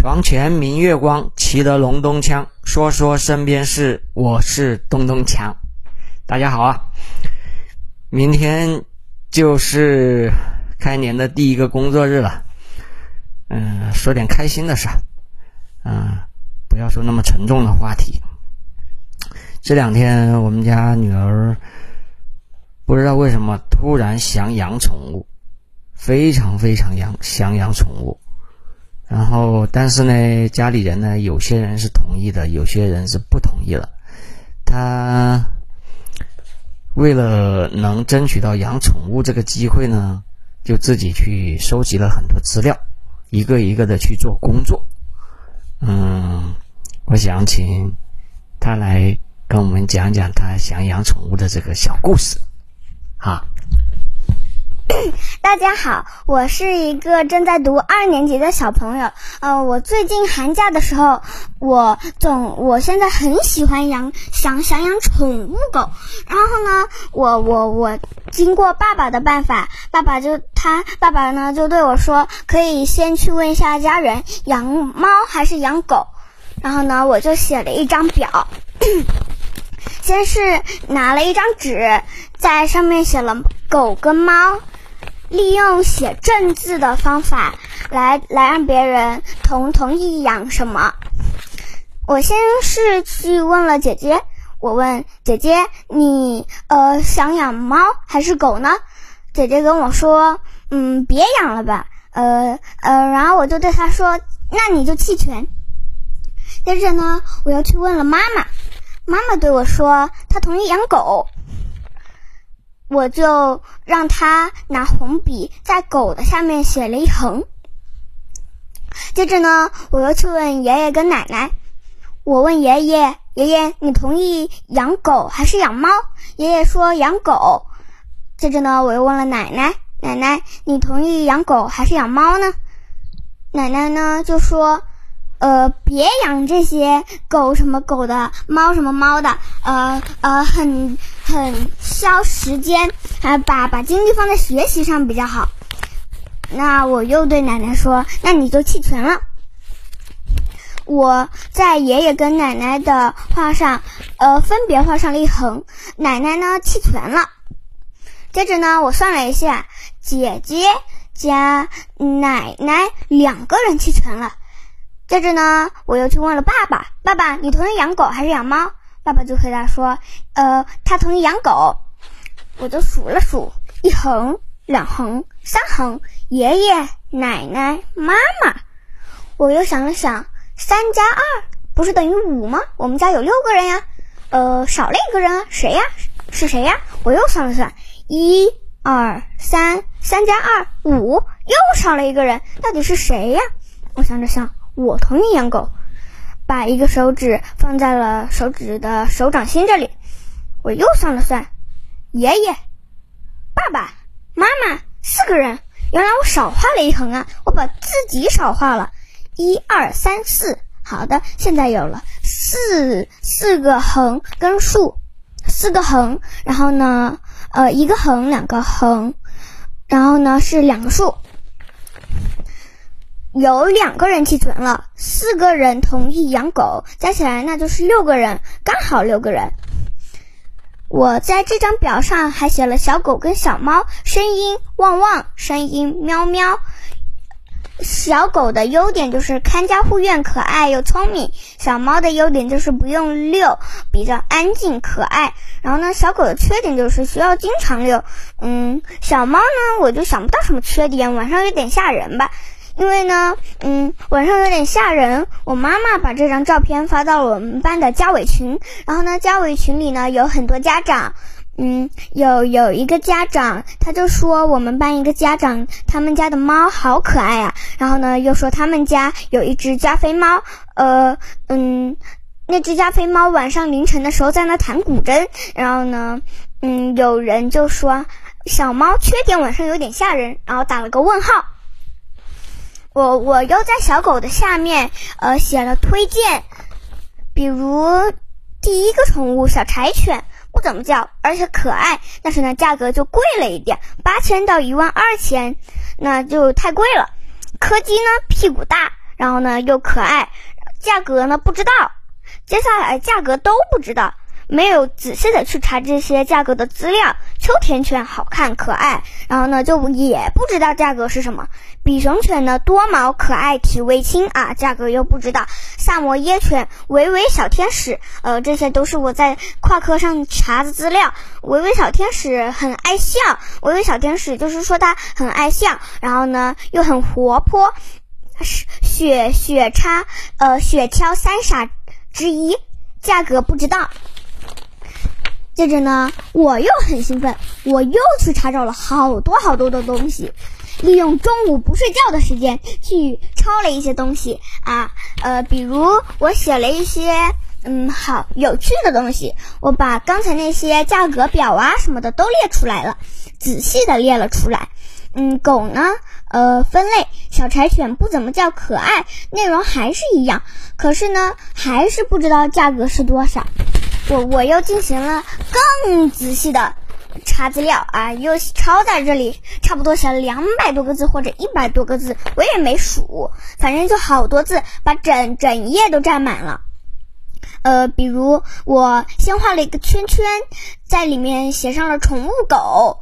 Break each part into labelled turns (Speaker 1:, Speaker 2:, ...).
Speaker 1: 床前明月光，骑得隆咚锵。说说身边事，我是咚咚锵。大家好啊！明天就是开年的第一个工作日了。嗯，说点开心的事。嗯，不要说那么沉重的话题。这两天我们家女儿不知道为什么突然想养宠物，非常非常养想养宠物。然后，但是呢，家里人呢，有些人是同意的，有些人是不同意了。他为了能争取到养宠物这个机会呢，就自己去收集了很多资料，一个一个的去做工作。嗯，我想请他来跟我们讲讲他想养宠物的这个小故事，哈。
Speaker 2: 大家好，我是一个正在读二年级的小朋友。呃，我最近寒假的时候，我总我现在很喜欢养，想想养宠物狗。然后呢，我我我经过爸爸的办法，爸爸就他爸爸呢就对我说，可以先去问一下家人，养猫还是养狗。然后呢，我就写了一张表，先是拿了一张纸，在上面写了狗跟猫。利用写正字的方法来来让别人同同意养什么。我先是去问了姐姐，我问姐姐你呃想养猫还是狗呢？姐姐跟我说，嗯，别养了吧，呃呃，然后我就对她说，那你就弃权。接着呢，我又去问了妈妈，妈妈对我说，她同意养狗。我就让他拿红笔在狗的下面写了一横。接着呢，我又去问爷爷跟奶奶。我问爷爷：“爷爷，你同意养狗还是养猫？”爷爷说：“养狗。”接着呢，我又问了奶奶：“奶奶，你同意养狗还是养猫呢？”奶奶呢就说：“呃，别养这些狗什么狗的，猫什么猫的，呃呃，很。”很消时间，还，把把精力放在学习上比较好。那我又对奶奶说：“那你就弃权了。”我在爷爷跟奶奶的画上，呃，分别画上了一横。奶奶呢弃权了。接着呢，我算了一下，姐姐加奶奶两个人弃权了。接着呢，我又去问了爸爸：“爸爸，你同意养狗还是养猫？”爸爸就回答说：“呃，他同意养狗。”我就数了数，一横、两横、三横，爷爷、奶奶、妈妈。我又想了想，三加二不是等于五吗？我们家有六个人呀，呃，少了一个人，谁呀？是谁呀？我又算了算，一、二、三，三加二五，又少了一个人，到底是谁呀？我想着想，我同意养狗。把一个手指放在了手指的手掌心这里，我又算了算，爷爷、爸爸妈妈四个人，原来我少画了一横啊！我把自己少画了，一二三四，好的，现在有了四四个横跟竖，四个横，然后呢，呃，一个横，两个横，然后呢是两个竖。有两个人弃权了，四个人同意养狗，加起来那就是六个人，刚好六个人。我在这张表上还写了小狗跟小猫，声音汪汪，声音喵喵。小狗的优点就是看家护院，可爱又聪明；小猫的优点就是不用遛，比较安静可爱。然后呢，小狗的缺点就是需要经常遛。嗯，小猫呢，我就想不到什么缺点，晚上有点吓人吧。因为呢，嗯，晚上有点吓人。我妈妈把这张照片发到了我们班的家委群，然后呢，家委群里呢有很多家长，嗯，有有一个家长他就说我们班一个家长他们家的猫好可爱啊，然后呢又说他们家有一只加菲猫，呃，嗯，那只加菲猫晚上凌晨的时候在那弹古筝，然后呢，嗯，有人就说小猫缺点晚上有点吓人，然后打了个问号。我我又在小狗的下面，呃，写了推荐，比如第一个宠物小柴犬不怎么叫，而且可爱，但是呢价格就贵了一点，八千到一万二千，那就太贵了。柯基呢屁股大，然后呢又可爱，价格呢不知道，接下来价格都不知道。没有仔细的去查这些价格的资料，秋田犬好看可爱，然后呢就也不知道价格是什么。比熊犬呢多毛可爱体味轻啊，价格又不知道。萨摩耶犬维维小天使，呃，这些都是我在夸克上查的资料。维维小天使很爱笑，维维小天使就是说它很爱笑，然后呢又很活泼。雪雪叉呃雪橇三傻之一，价格不知道。接着呢，我又很兴奋，我又去查找了好多好多的东西，利用中午不睡觉的时间去抄了一些东西啊，呃，比如我写了一些嗯好有趣的东西，我把刚才那些价格表啊什么的都列出来了，仔细的列了出来。嗯，狗呢，呃，分类小柴犬不怎么叫可爱，内容还是一样，可是呢，还是不知道价格是多少。我我又进行了更仔细的查资料啊，又抄在这里，差不多写了两百多个字或者一百多个字，我也没数，反正就好多字，把整整一页都占满了。呃，比如我先画了一个圈圈，在里面写上了宠物狗。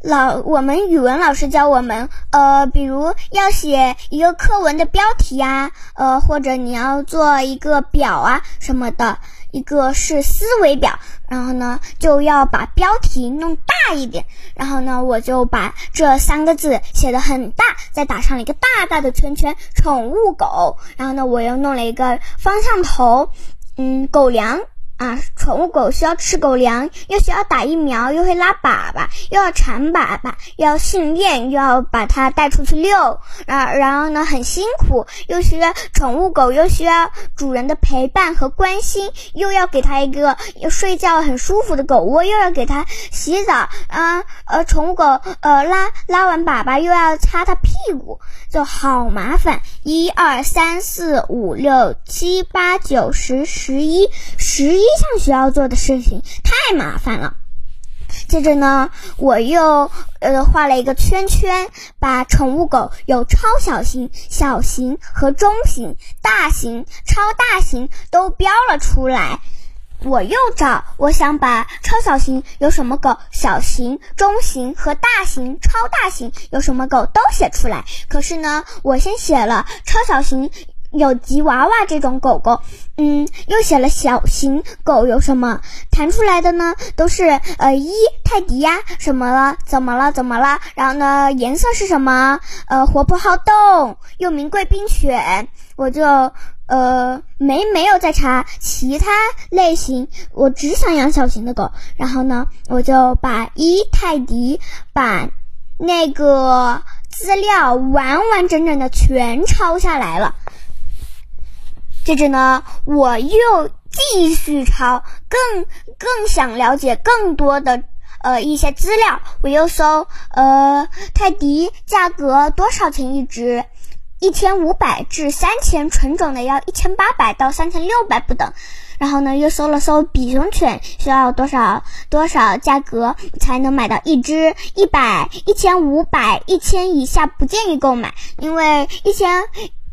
Speaker 2: 老我们语文老师教我们，呃，比如要写一个课文的标题呀，呃，或者你要做一个表啊什么的。一个是思维表，然后呢就要把标题弄大一点，然后呢我就把这三个字写的很大，再打上了一个大大的圈圈，宠物狗，然后呢我又弄了一个方向头，嗯，狗粮。啊，宠物狗需要吃狗粮，又需要打疫苗，又会拉粑粑，又要铲粑粑，又要训练，又要把它带出去遛，然然后呢很辛苦，又需要宠物狗又需要主人的陪伴和关心，又要给它一个睡觉很舒服的狗窝，又要给它洗澡啊，呃，宠物狗呃拉拉完粑粑又要擦它屁股，就好麻烦。一二三四五六七八九十十一十一。一项需要做的事情太麻烦了。接着呢，我又呃画了一个圈圈，把宠物狗有超小型、小型和中型、大型、超大型都标了出来。我又找，我想把超小型有什么狗、小型、中型和大型、超大型有什么狗都写出来。可是呢，我先写了超小型。有吉娃娃这种狗狗，嗯，又写了小型狗有什么弹出来的呢？都是呃一泰迪呀，什么了？怎么了？怎么了？然后呢？颜色是什么？呃，活泼好动，又名贵宾犬。我就呃没没有再查其他类型，我只想养小型的狗。然后呢，我就把一泰迪把那个资料完完整整的全抄下来了。接着呢，我又继续抄，更更想了解更多的呃一些资料。我又搜，呃，泰迪价格多少钱一只？一千五百至三千，纯种的要一千八百到三千六百不等。然后呢，又搜了搜比熊犬需要多少多少价格才能买到一只？一百、一千五百、一千以下不建议购买，因为一千。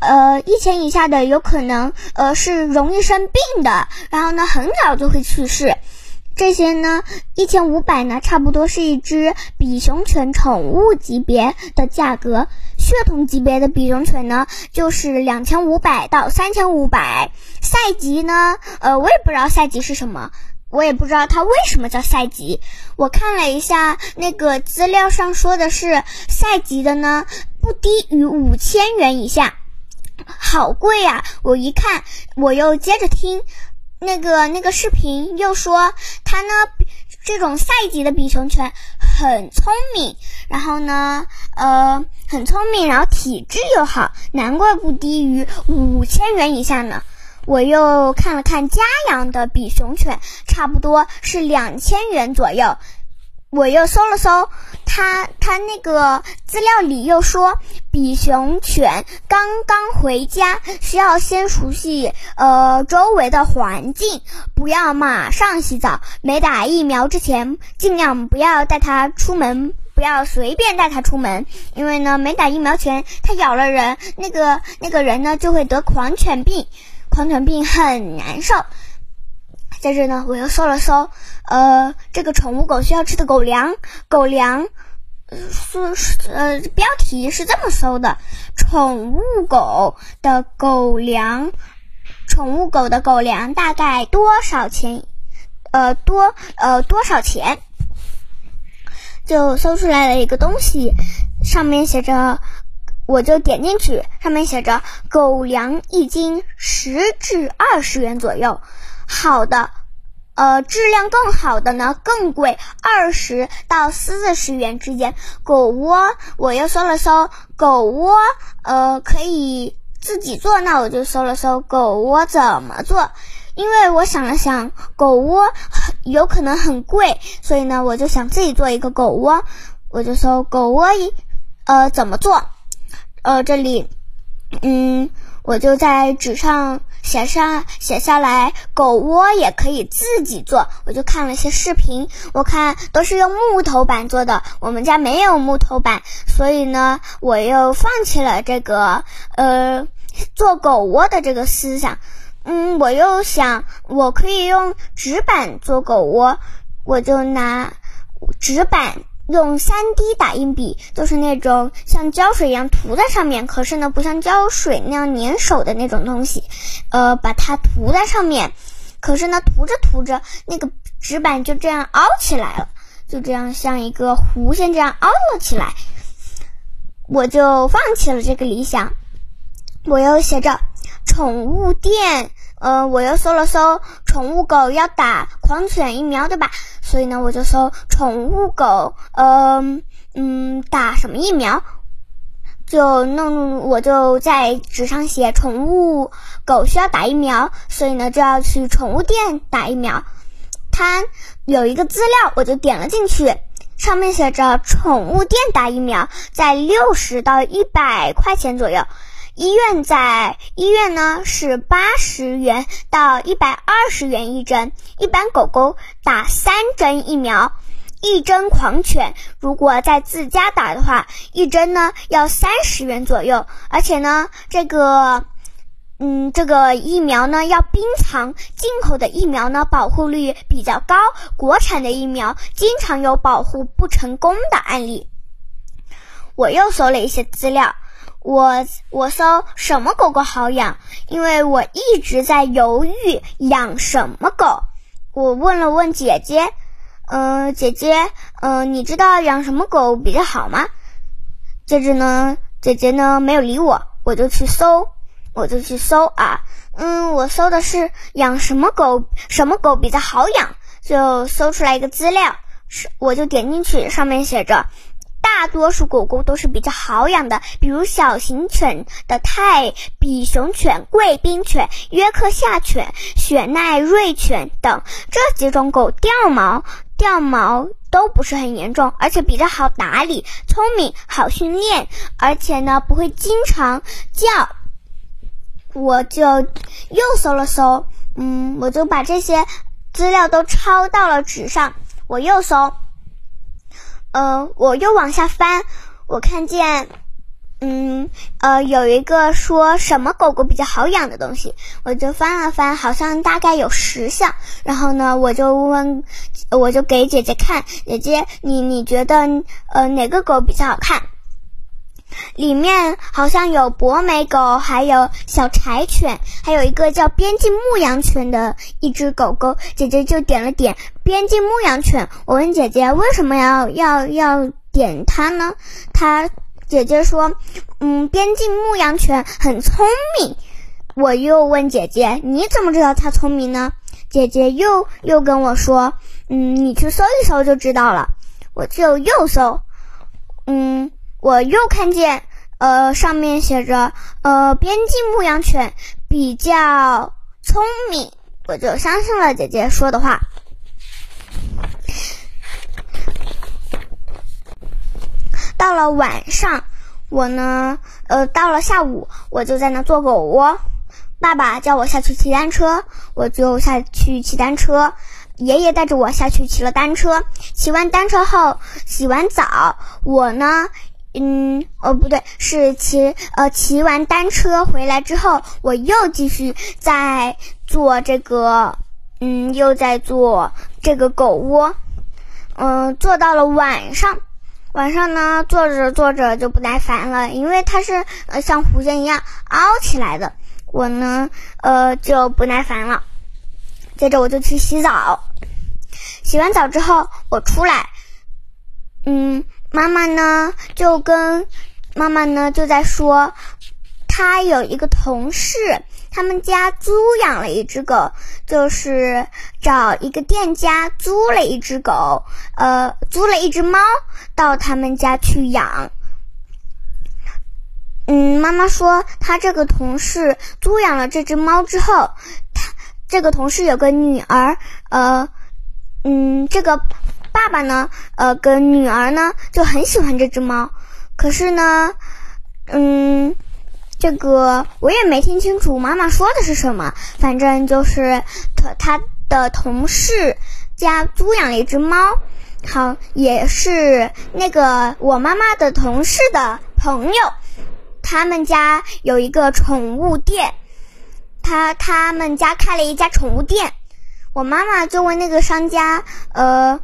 Speaker 2: 呃，一千以下的有可能，呃，是容易生病的，然后呢，很早就会去世。这些呢，一千五百呢，差不多是一只比熊犬宠物级别的价格。血统级别的比熊犬呢，就是两千五百到三千五百。赛级呢，呃，我也不知道赛级是什么，我也不知道它为什么叫赛级。我看了一下那个资料上说的是，赛级的呢，不低于五千元以下。好贵呀！我一看，我又接着听那个那个视频，又说它呢，这种赛级的比熊犬很聪明，然后呢，呃，很聪明，然后体质又好，难怪不低于五千元以下呢。我又看了看家养的比熊犬，差不多是两千元左右。我又搜了搜，他他那个资料里又说，比熊犬刚刚回家，需要先熟悉呃周围的环境，不要马上洗澡，没打疫苗之前，尽量不要带它出门不要随便带它出门，因为呢，没打疫苗前它咬了人，那个那个人呢就会得狂犬病，狂犬病很难受。在这呢，我又搜了搜，呃，这个宠物狗需要吃的狗粮，狗粮，说呃，标题是这么搜的：宠物狗的狗粮，宠物狗的狗粮大概多少钱？呃，多呃多少钱？就搜出来了一个东西，上面写着，我就点进去，上面写着狗粮一斤十至二十元左右，好的，呃，质量更好的呢更贵，二十到四十元之间。狗窝我又搜了搜，狗窝呃可以自己做，那我就搜了搜狗窝怎么做。因为我想了想，狗窝有可能很贵，所以呢，我就想自己做一个狗窝。我就搜狗窝一，呃，怎么做？呃，这里，嗯，我就在纸上写上写下来，狗窝也可以自己做。我就看了些视频，我看都是用木头板做的。我们家没有木头板，所以呢，我又放弃了这个呃做狗窝的这个思想。嗯，我又想，我可以用纸板做狗窝，我就拿纸板用三 D 打印笔，就是那种像胶水一样涂在上面，可是呢不像胶水那样粘手的那种东西，呃，把它涂在上面，可是呢涂着涂着，那个纸板就这样凹起来了，就这样像一个弧线这样凹了起来，我就放弃了这个理想，我又写着。宠物店，呃，我又搜了搜，宠物狗要打狂犬疫苗，对吧？所以呢，我就搜宠物狗，嗯嗯，打什么疫苗？就弄，我就在纸上写宠物狗需要打疫苗，所以呢，就要去宠物店打疫苗。它有一个资料，我就点了进去，上面写着宠物店打疫苗在六十到一百块钱左右。医院在医院呢是八十元到一百二十元一针，一般狗狗打三针疫苗，一针狂犬如果在自家打的话，一针呢要三十元左右，而且呢这个，嗯这个疫苗呢要冰藏，进口的疫苗呢保护率比较高，国产的疫苗经常有保护不成功的案例。我又搜了一些资料。我我搜什么狗狗好养，因为我一直在犹豫养什么狗。我问了问姐姐，嗯，姐姐，嗯，你知道养什么狗比较好吗？接着呢，姐姐呢没有理我，我就去搜，我就去搜啊，嗯，我搜的是养什么狗，什么狗比较好养，就搜出来一个资料，是我就点进去，上面写着。大多数狗狗都是比较好养的，比如小型犬的泰比熊犬、贵宾犬、约克夏犬、雪奈瑞犬等这几种狗掉毛掉毛都不是很严重，而且比较好打理、聪明、好训练，而且呢不会经常叫。我就又搜了搜，嗯，我就把这些资料都抄到了纸上，我又搜。呃，我又往下翻，我看见，嗯，呃，有一个说什么狗狗比较好养的东西，我就翻了翻，好像大概有十项。然后呢，我就问，我就给姐姐看，姐姐，你你觉得，呃，哪个狗比较好看？里面好像有博美狗，还有小柴犬，还有一个叫边境牧羊犬的一只狗狗。姐姐就点了点边境牧羊犬。我问姐姐为什么要要要点它呢？她姐姐说，嗯，边境牧羊犬很聪明。我又问姐姐，你怎么知道它聪明呢？姐姐又又跟我说，嗯，你去搜一搜就知道了。我就又搜，嗯。我又看见，呃，上面写着，呃，边境牧羊犬比较聪明，我就相信了姐姐说的话。到了晚上，我呢，呃，到了下午，我就在那做狗窝。爸爸叫我下去骑单车，我就下去骑单车。爷爷带着我下去骑了单车。骑完单车后，洗完澡，我呢，嗯，哦，不对，是骑呃骑完单车回来之后，我又继续在做这个，嗯，又在做这个狗窝，嗯，做到了晚上。晚上呢，做着做着就不耐烦了，因为它是呃像弧线一样凹起来的，我呢呃就不耐烦了。接着我就去洗澡，洗完澡之后我出来，嗯，妈妈呢就跟妈妈呢就在说，她有一个同事。他们家租养了一只狗，就是找一个店家租了一只狗，呃，租了一只猫到他们家去养。嗯，妈妈说，他这个同事租养了这只猫之后，他这个同事有个女儿，呃，嗯，这个爸爸呢，呃，跟女儿呢就很喜欢这只猫，可是呢，嗯。这个我也没听清楚妈妈说的是什么，反正就是他他的同事家租养了一只猫，好也是那个我妈妈的同事的朋友，他们家有一个宠物店，他他们家开了一家宠物店，我妈妈就问那个商家，呃，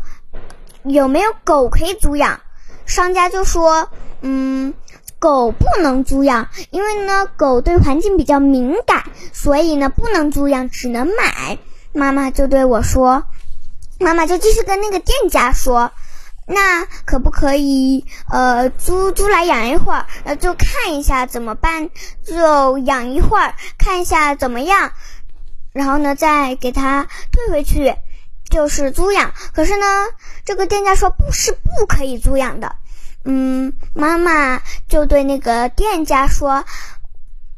Speaker 2: 有没有狗可以租养？商家就说，嗯。狗不能租养，因为呢，狗对环境比较敏感，所以呢，不能租养，只能买。妈妈就对我说，妈妈就继续跟那个店家说，那可不可以呃租租来养一会儿，呃就看一下怎么办，就养一会儿看一下怎么样，然后呢再给他退回去，就是租养。可是呢，这个店家说不是不可以租养的。嗯，妈妈就对那个店家说：“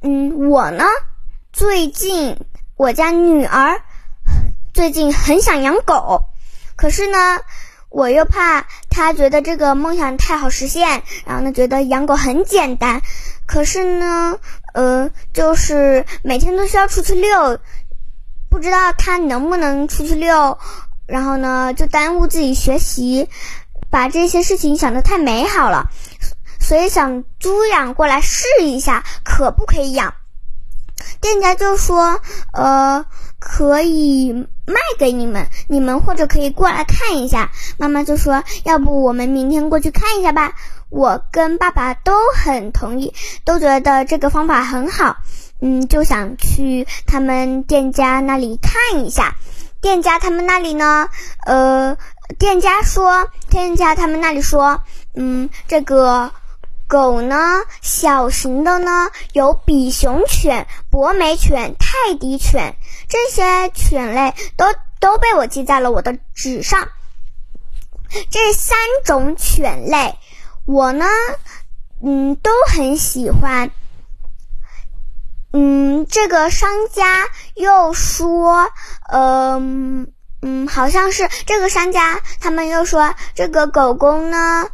Speaker 2: 嗯，我呢，最近我家女儿最近很想养狗，可是呢，我又怕她觉得这个梦想太好实现，然后呢，觉得养狗很简单，可是呢，呃，就是每天都需要出去遛，不知道她能不能出去遛，然后呢，就耽误自己学习。”把这些事情想得太美好了，所以想租养过来试一下，可不可以养？店家就说：“呃，可以卖给你们，你们或者可以过来看一下。”妈妈就说：“要不我们明天过去看一下吧？”我跟爸爸都很同意，都觉得这个方法很好。嗯，就想去他们店家那里看一下。店家他们那里呢？呃。店家说：“店家他们那里说，嗯，这个狗呢，小型的呢，有比熊犬、博美犬、泰迪犬这些犬类，都都被我记在了我的纸上。这三种犬类，我呢，嗯，都很喜欢。嗯，这个商家又说，嗯。”嗯，好像是这个商家，他们又说这个狗狗呢，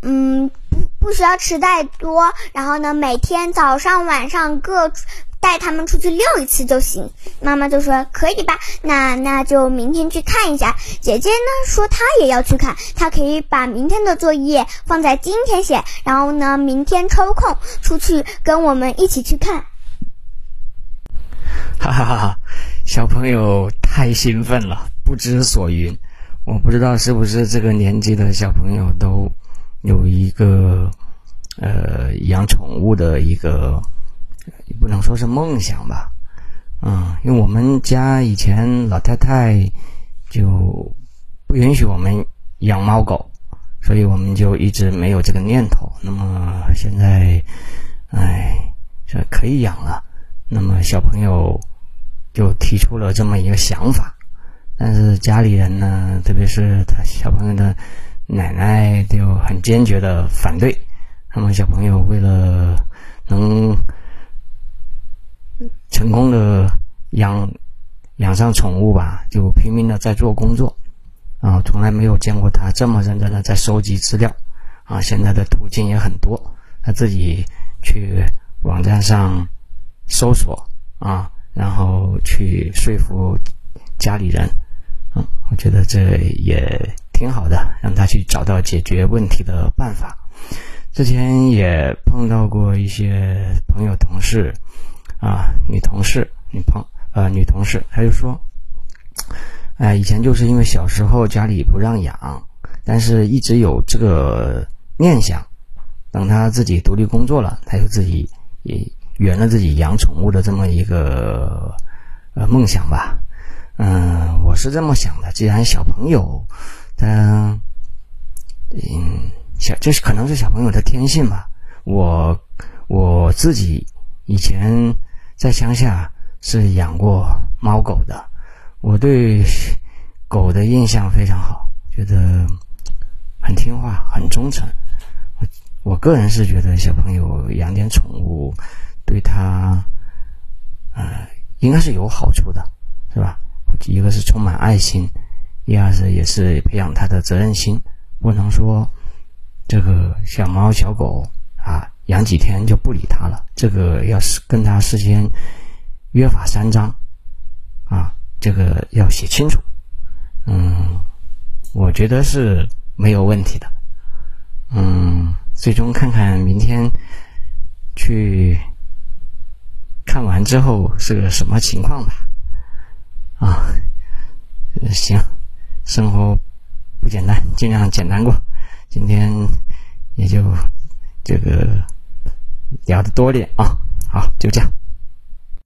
Speaker 2: 嗯，不不需要吃太多，然后呢，每天早上晚上各带他们出去遛一次就行。妈妈就说可以吧，那那就明天去看一下。姐姐呢说她也要去看，她可以把明天的作业放在今天写，然后呢，明天抽空出去跟我们一起去看。
Speaker 1: 哈哈哈哈，小朋友太兴奋了。不知所云，我不知道是不是这个年纪的小朋友都有一个呃养宠物的一个，不能说是梦想吧，嗯，因为我们家以前老太太就不允许我们养猫狗，所以我们就一直没有这个念头。那么现在，哎，这可以养了，那么小朋友就提出了这么一个想法。但是家里人呢，特别是他小朋友的奶奶就很坚决的反对。那么小朋友为了能成功的养养上宠物吧，就拼命的在做工作啊，从来没有见过他这么认真的在收集资料啊。现在的途径也很多，他自己去网站上搜索啊，然后去说服家里人。嗯，我觉得这也挺好的，让他去找到解决问题的办法。之前也碰到过一些朋友、同事啊，女同事、女朋呃女同事，她就说，哎，以前就是因为小时候家里不让养，但是一直有这个念想，等他自己独立工作了，他就自己也圆了自己养宠物的这么一个呃梦想吧。嗯，我是这么想的。既然小朋友，他，嗯，小这是可能是小朋友的天性吧。我我自己以前在乡下是养过猫狗的，我对狗的印象非常好，觉得很听话、很忠诚。我我个人是觉得小朋友养点宠物，对他，呃，应该是有好处的，是吧？一个是充满爱心，第二是也是培养他的责任心，不能说这个小猫小狗啊养几天就不理它了，这个要是跟他事先约法三章啊，这个要写清楚。嗯，我觉得是没有问题的。嗯，最终看看明天去看完之后是个什么情况吧。啊，行，生活不简单，尽量简单过。今天也就这个聊的多点啊，好，就这样。